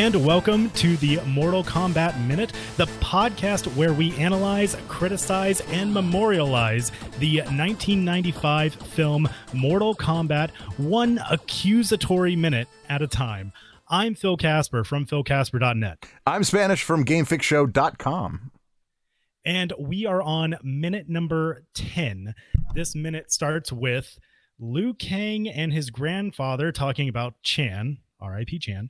And welcome to the Mortal Kombat Minute, the podcast where we analyze, criticize, and memorialize the 1995 film Mortal Kombat one accusatory minute at a time. I'm Phil Casper from philcasper.net. I'm Spanish from GameFixShow.com. And we are on minute number 10. This minute starts with Liu Kang and his grandfather talking about Chan, R.I.P. Chan,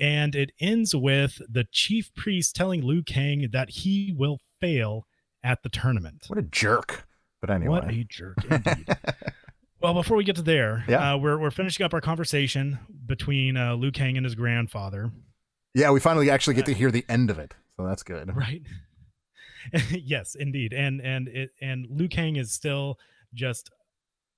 and it ends with the chief priest telling Liu Kang that he will fail at the tournament. What a jerk. But anyway. What a jerk, indeed. well, before we get to there, Yeah. uh, we're, we're finishing up our conversation between uh, Liu Kang and his grandfather, yeah, we finally actually get to hear the end of it. So that's good. right? yes, indeed. And and it and Liu Kang is still just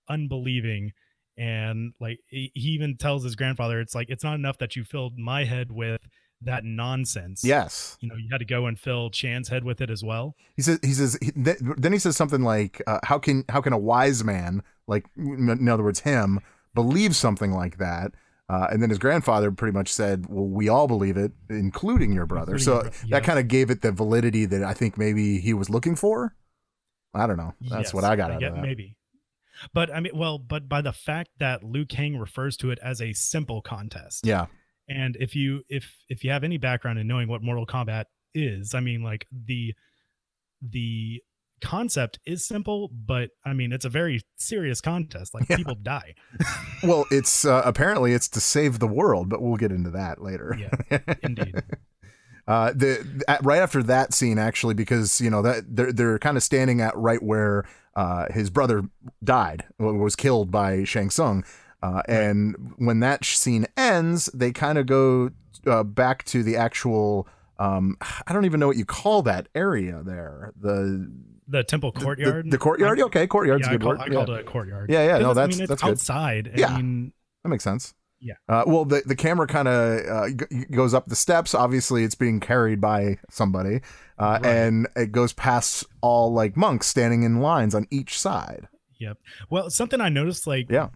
unbelieving and like he even tells his grandfather it's like it's not enough that you filled my head with that nonsense. Yes. you know you had to go and fill chan's head with it as well. He says he says he, then he says something like uh, how can how can a wise man like in other words him believe something like that? Uh, and then his grandfather pretty much said well we all believe it including your brother. Including so your bro- that kind of gave it the validity that i think maybe he was looking for? I don't know. That's Yes, what i got out get- of that. maybe but i mean well but by the fact that Liu Kang refers to it as a simple contest. Yeah. And if you if if you have any background in knowing what mortal kombat is i mean like the the concept is simple but i mean it's a very serious contest. Like Yeah. people die. Well it's uh, apparently it's to save the world but we'll get into that later. Yeah indeed uh the at, right after that scene actually because you know that they're they're kind of standing at right where uh his brother died wa- was killed by Shang Tsung. Uh and when that scene ends they kind of go uh, back to the actual um I don't even know what you call that area there. The the temple courtyard the, the courtyard? I- okay courtyard's yeah, a I, good call, word. I yeah. called it a courtyard. Yeah yeah no that's I mean, it's that's good. outside Yeah. i mean That makes sense. Yeah. Uh, well, the the camera kind of uh, g- goes up the steps. Obviously, it's being carried by somebody, uh, Right. and it goes past all like monks standing in lines on each side. Yep. Well, something I noticed like Yeah.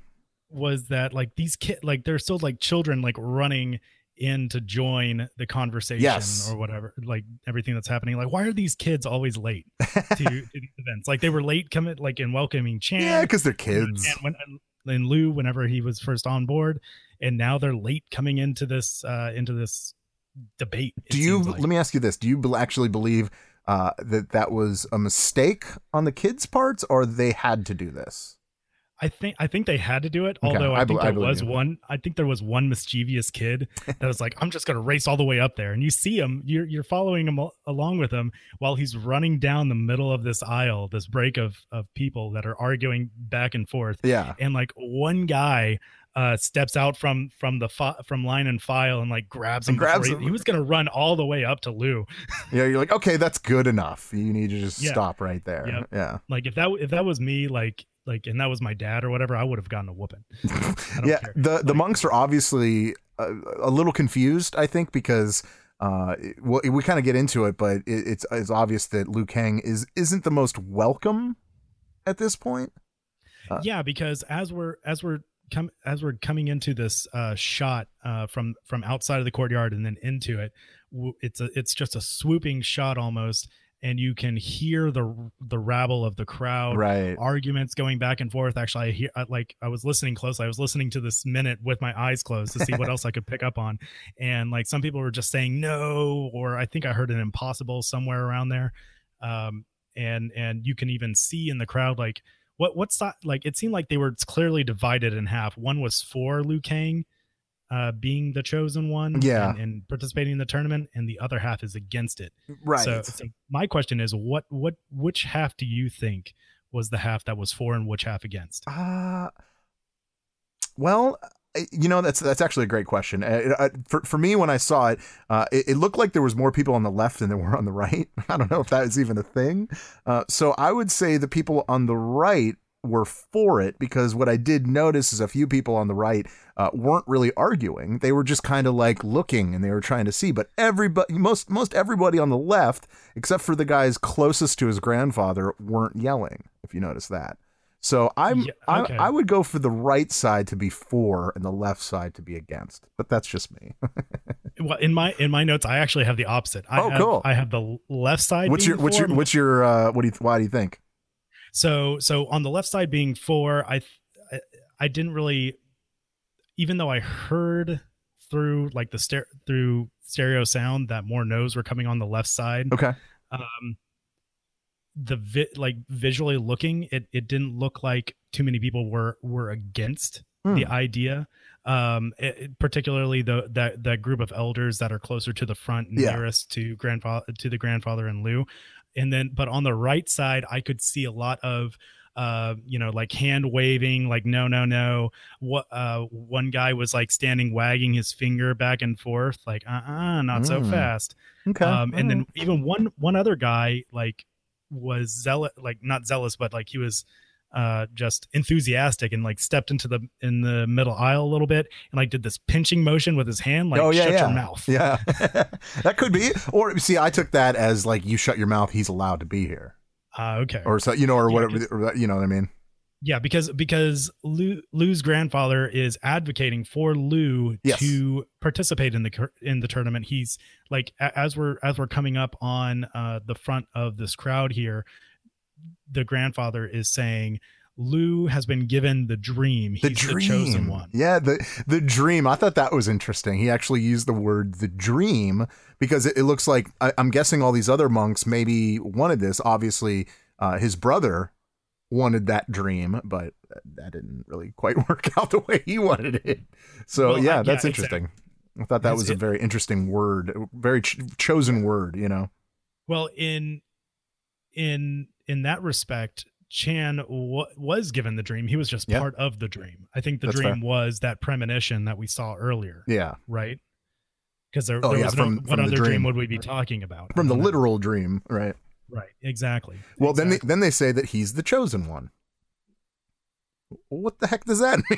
was that like these kids like they're still like children like running in to join the conversation Yes. or whatever like everything that's happening like why are these kids always late to, to these events like they were late coming like in welcoming Chan Yeah, because they're kids. and when and Lou whenever he was first on board and now they're late coming into this uh into this debate Do you? like. Let me ask you this: Do you actually believe uh, that that was a mistake on the kids' parts, or they had to do this? I think I think they had to do it. Okay, Although I, I think bel- I there was you. one. I think there was one mischievous kid that was like, "I'm just gonna race all the way up there," and you see him. You're you're following him along with him while he's running down the middle of this aisle, this break of of people that are arguing back and forth, Yeah. and like one guy. Uh, steps out from from the fi- from line and file and like grabs him. And grabs he, him. he was gonna run all the way up to Lou. Yeah. You're like, okay, that's good enough. You need to just Yeah. stop right there. Yep. Yeah. Like if that if that was me, like like and that was my dad or whatever, I would have gotten a whooping. Yeah care. the the Like- monks are obviously a, a little confused i think because uh well, we kind of get into it but it, it's it's obvious that Liu Kang is isn't the most welcome at this point Uh, yeah because as we're as we're come as we're coming into this uh shot uh from from outside of the courtyard and then into it it's a it's just a swooping shot almost and you can hear the the rabble of the crowd right. arguments going back and forth. Actually i hear I, like i was listening closely. I was listening to this minute with my eyes closed to see what else i could pick up on. And like some people were just saying no or i think i heard an impossible somewhere around there. Um and and you can even see in the crowd like what what's that like it seemed like they were clearly divided in half. One was for Liu Kang uh being the chosen one Yeah. and, and participating in the tournament and the other half is against it. Right. So, so my question is, what what which half do you think was the half that was for and which half against? uh well you know that's that's actually a great question. Uh, uh, for, for me when i saw it, uh, it it looked like there was more people on the left than there were on the right. I don't know if that is even a thing. Uh, so i would say the people on the right were for it because what I did notice is a few people on the right uh, weren't really arguing. They were just kind of like looking and they were trying to see. But everybody, most most everybody on the left, except for the guys closest to his grandfather, weren't yelling. If you notice that. So I'm Yeah, I, okay. I would go for the right side to be for and the left side to be against. But that's just me. well, in my in my notes, I actually have the opposite. I Oh, have, cool. I have the left side. What's your what's your what's your uh what do you why do you think? So so on the left side being four, I I, I didn't really, even though I heard through like the ster- through stereo sound that more no's were coming on the left side. Okay. Um, the vi- like visually looking, it it didn't look like too many people were were against Hmm. the idea. Um, it- it- particularly the that that group of elders that are closer to the front, Yeah. nearest to grandfather to the grandfather and Lou, and then but on the right side, I could see a lot of uh you know like hand waving like no no no what uh one guy was like standing wagging his finger back and forth like uh-uh not so Mm. fast Okay. um and then even one one other guy like was zealous like not zealous but like he was uh just enthusiastic and like stepped into the in the middle aisle a little bit and like did this pinching motion with his hand like oh yeah, shut yeah. your mouth Yeah. that could be. Or see, I took that as like you shut your mouth, he's allowed to be here. uh, okay Or so you know, or Yeah, whatever or you know what I mean? yeah because because Lou, lou's grandfather is advocating for lou Yes. to participate in the in the tournament he's like as we're as we're coming up on uh the front of this crowd here the grandfather is saying lou has been given the dream he's The the, chosen one Yeah, the the dream. I thought that was interesting. He actually used the word the dream because it, it looks like I, I'm guessing all these other monks maybe wanted this. Obviously, uh, his brother wanted that dream, but that didn't really quite work out the way he wanted it. So Well, yeah, that's yeah, interesting. I thought that It's- was a it- very interesting word, very ch- chosen word. You know. well in in in that respect chan w- was given the dream he was just Yeah. part of the dream i think the That's dream was that premonition that we saw earlier Yeah, right? Because there, Oh, there yeah, was from- no, from what the other dream. dream. would we be talking about? from the know. literal dream, right? right? Exactly. Well, then they then they say that he's the chosen one. What the heck does that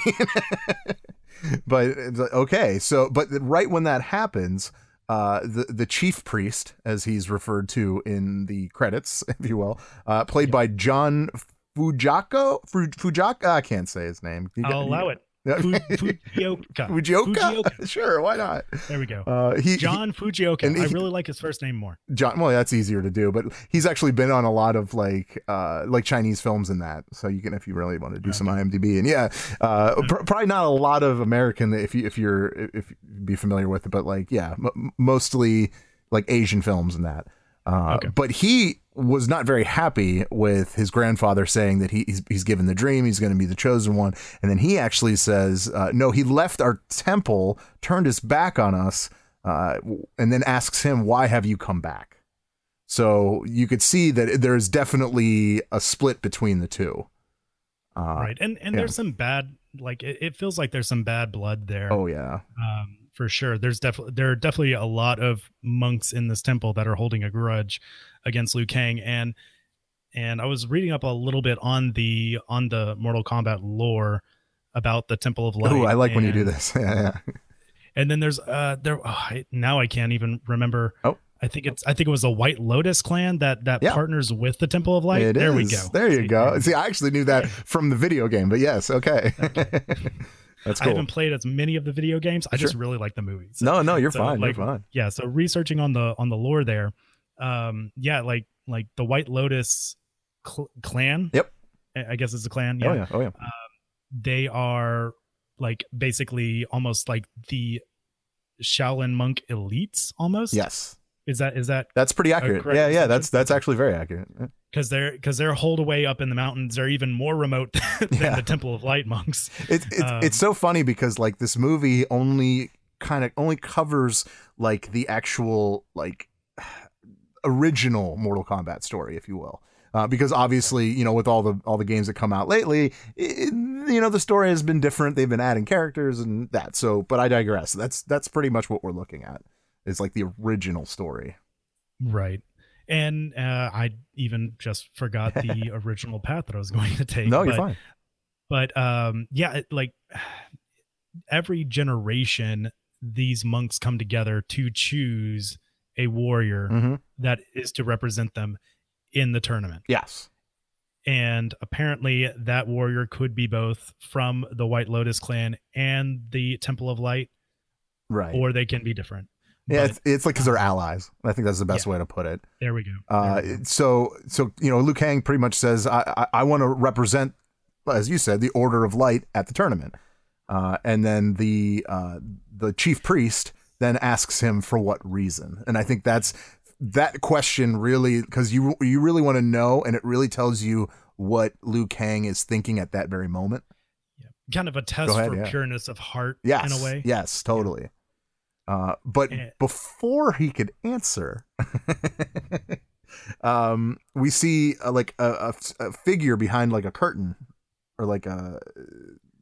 mean? but okay, so but right when that happens, uh, the the chief priest, as he's referred to in the credits, if you will, uh, played by John Fujako. Fu- Fujaka, I can't say his name. You I'll got- allow it. Fu- Fujioka. Fujioka? Sure, why not? There we go. Uh, he, he- John Fujioka. and I really like his first name more. John. Well, that's easier to do, but he's actually been on a lot of like uh like Chinese films and that. So you can, if you really want to do some IMDb, and yeah, uh, pr- probably not a lot of American if you if you're if you be familiar with it, but like yeah, m- mostly like Asian films and that. Uh, Okay. But he was not very happy with his grandfather saying that he, he's, he's given the dream, he's going to be the chosen one. And then he actually says, uh, no, he left our temple, turned his back on us, uh, and then asks him, why have you come back? So you could see that there's definitely a split between the two. Uh, right. And and yeah. there's some bad like it, it feels like there's some bad blood there. Oh, yeah. um, for sure. There's definitely there are definitely a lot of monks in this temple that are holding a grudge against Liu Kang, and and I was reading up a little bit on the on the Mortal Kombat lore about the Temple of Light. Oh, I like when you do this. yeah, yeah. And then there's uh there oh, I, now I can't even remember. Oh. I think it's I think it was the White Lotus clan that that Yeah. partners with the Temple of Light. It there we go. There you See, go. See, I actually knew that from the video game, but yes, okay. That's cool. I haven't played as many of the video games. I just really like the movies. No, no, you're So, fine. like, you're fine. yeah so researching on the on the lore there um yeah like like the white lotus cl- clan Yep. i guess it's a clan yeah, Oh yeah. Oh yeah. um, they are like basically almost like the shaolin monk elites almost Yes. is that is that That's pretty accurate. yeah, yeah. assumption? That's that's actually very accurate. because they're because they're holed away up in the mountains they're even more remote than Yeah. the temple of light monks It's it's Um, it's so funny because like this movie only kind of only covers like the actual like original Mortal Kombat story, if you will. Uh, because obviously, you know, with all the all the games that come out lately, it, you know, the story has been different. They've been adding characters and that. So, but I digress. That's that's pretty much what we're looking at. Is like the original story. right and uh i even just forgot the original path that i was going to take No, you're but- fine. but um yeah it- like every generation these monks come together to choose a warrior hmm that is to represent them in the tournament Yes. and apparently that warrior could be both from the white lotus clan and the temple of light Right. or they can be different Yeah, but it's, it's like because they're allies. I think that's the best Yeah. way to put it. there we go. There Uh, we go. so so you know, Liu Kang pretty much says, I I, I want to represent, as you said, the Order of Light at the tournament. Uh, and then the uh, the chief priest then asks him for what reason, and I think that's that question really because you you really want to know, and it really tells you what Liu Kang is thinking at that very moment. Yeah. kind of a test ahead, for yeah. pureness of heart Yes, in a way. yes, totally. Uh, but Eh. before he could answer, um, we see uh, like a, a, a figure behind like a curtain or like a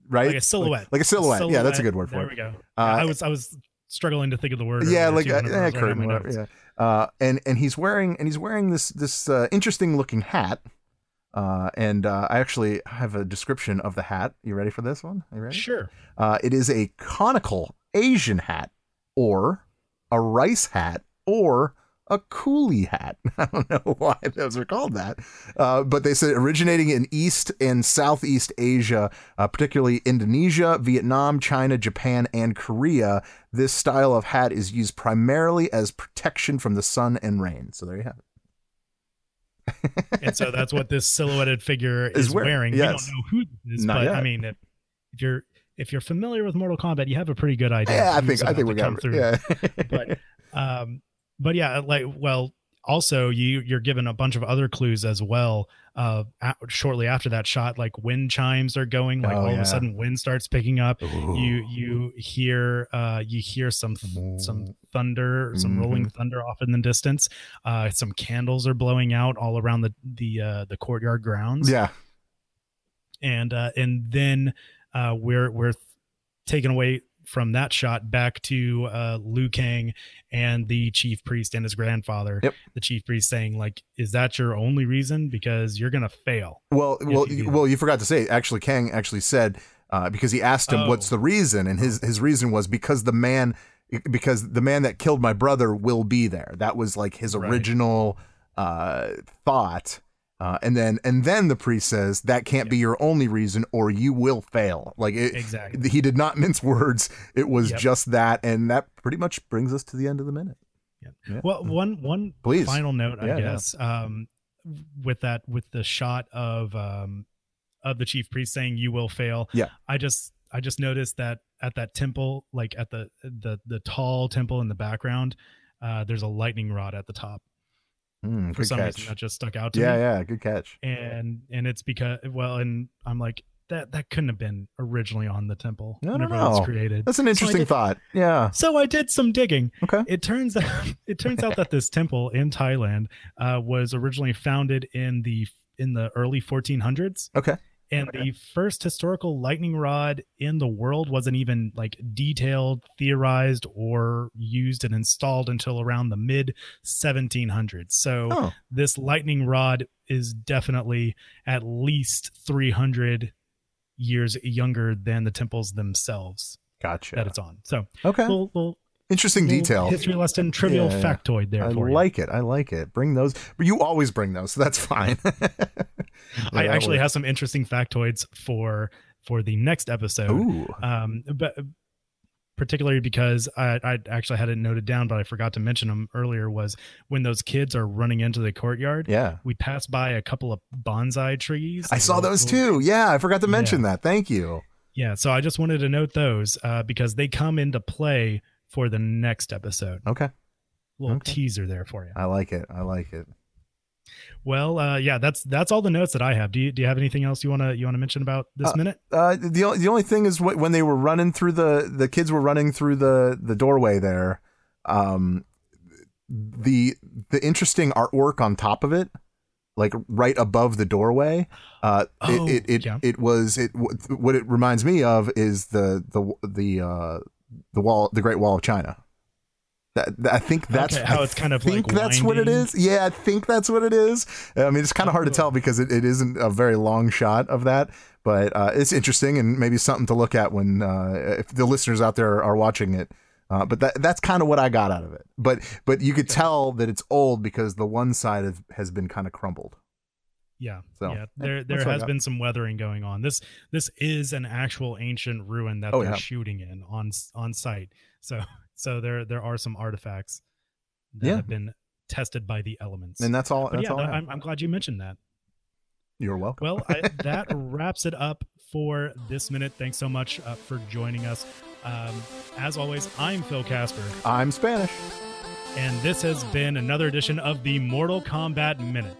right, Like a silhouette. like, a silhouette. Yeah, that's a good word for there it. we go. Uh, I was I was struggling to think of the word. yeah, like whenever yeah, was writing curtain, whatever, notes. yeah. Uh, and and he's wearing and he's wearing this this uh, interesting looking hat. Uh, and uh, I actually have a description of the hat. You ready for this one? You ready? Sure. Uh, it is a conical Asian hat, or a rice hat, or a coolie hat. I don't know why those are called that, uh, but they said originating in East and Southeast Asia, uh, particularly Indonesia, Vietnam, China, Japan, and Korea. This style of hat is used primarily as protection from the sun and rain. So there you have it. and so that's what this silhouetted figure Is is, wearing- wearing. yes. We don't know who this is, Not but yet. I mean, if, if you're if you're familiar with Mortal Kombat, you have a pretty good idea. Yeah, I think I think we come got through. Yeah. but um, but yeah, like well, also you you're given a bunch of other clues as well. Uh, a- shortly after that shot, like wind chimes are going, like Oh, all of a sudden wind starts picking up. You Ooh. you hear uh you hear some th- some thunder, some Mm-hmm. rolling thunder off in the distance. Uh, some candles are blowing out all around the the uh, the courtyard grounds yeah. and uh, and then uh, we're we're taken away from that shot back to uh, Liu Kang and the chief priest and his grandfather. Yep. The chief priest saying like, "Is that your only reason? Because you're gonna fail." Well, well, you well, you forgot to say. Actually, Kang actually said uh, because he asked him Oh. what's the reason, and his his reason was because the man because the man that killed my brother will be there. That was like his Right. original uh, thought. Uh, and then and then the priest says that can't be your only reason, or you will fail. Like it, Exactly. he did not mince words. It was Yep. just that, and that pretty much brings us to the end of the minute. Yep. Yeah. Well, one one Please. final note, Yeah, I yeah. guess, um, with that with the shot of um, of the chief priest saying "You will fail." Yeah. I just I just noticed that at that temple, like at the the the tall temple in the background, uh, there's a lightning rod at the top. Mm, For some catch. reason, that just stuck out to Yeah, me. yeah, yeah, good catch. And and it's because well, and I'm like that that couldn't have been originally on the temple whenever it was created. That's an So interesting did- thought. Yeah. So I did some digging. Okay. It turns out it turns out that this temple in Thailand uh, was originally founded in the in the early 1400s, Okay. And the first historical lightning rod in the world wasn't even like detailed, theorized, or used and installed until around the mid 1700s. So Oh, this lightning rod is definitely at least 300 years younger than the temples themselves gotcha. that it's on. So Okay. little, little Interesting detail. History lesson, trivial Yeah, yeah. factoid there I for you. like it. I like it. Bring those, but you always bring those, so that's fine. I actually that have some interesting factoids for for the next episode. Ooh. Um, but particularly because I, I actually had it noted down, but I forgot to mention them earlier. Was when those kids are running into the courtyard. Yeah. We passed by a couple of bonsai trees. I saw those little- too. Yeah, I forgot to mention that. Thank you. Yeah, so I just wanted to note those uh, because they come into play for the next episode. Okay. little okay. teaser there for you. I like it. I like it. Well, uh, yeah, that's that's all the notes that I have. Do you do you have anything else you wanna you wanna mention about this Uh, minute? Uh, the only the only thing is wh- when they were running through the the kids were running through the the doorway there, um, the the interesting artwork on top of it, like right above the doorway, uh, Oh, it it it, yeah. it was it what it reminds me of is the the the uh the wall the Great Wall of China. That, that- I think that's Okay, how it's kind of, I think like, that's what it is. Yeah, I think that's what it is. I mean, it's kind of hard to Oh. tell because it, it isn't a very long shot of that, but uh, it's interesting and maybe something to look at when uh, if the listeners out there are watching it. Uh, but that that's kind of what I got out of it. But but you could tell that it's old because the one side of, has been kind of crumbled. Yeah, So, yeah. There there has been some weathering going on. This this is an actual ancient ruin that Oh, they're yeah. shooting in on on site. So So there there are some artifacts that Yeah. have been tested by the elements. And that's all. That's yeah, all. I'm, I'm glad you mentioned that. You're welcome. Well, I, that wraps it up for this minute. Thanks so much uh, for joining us. Um, as always, I'm Phil Casper, I'm Spanish. and this has been another edition of the Mortal Kombat Minute.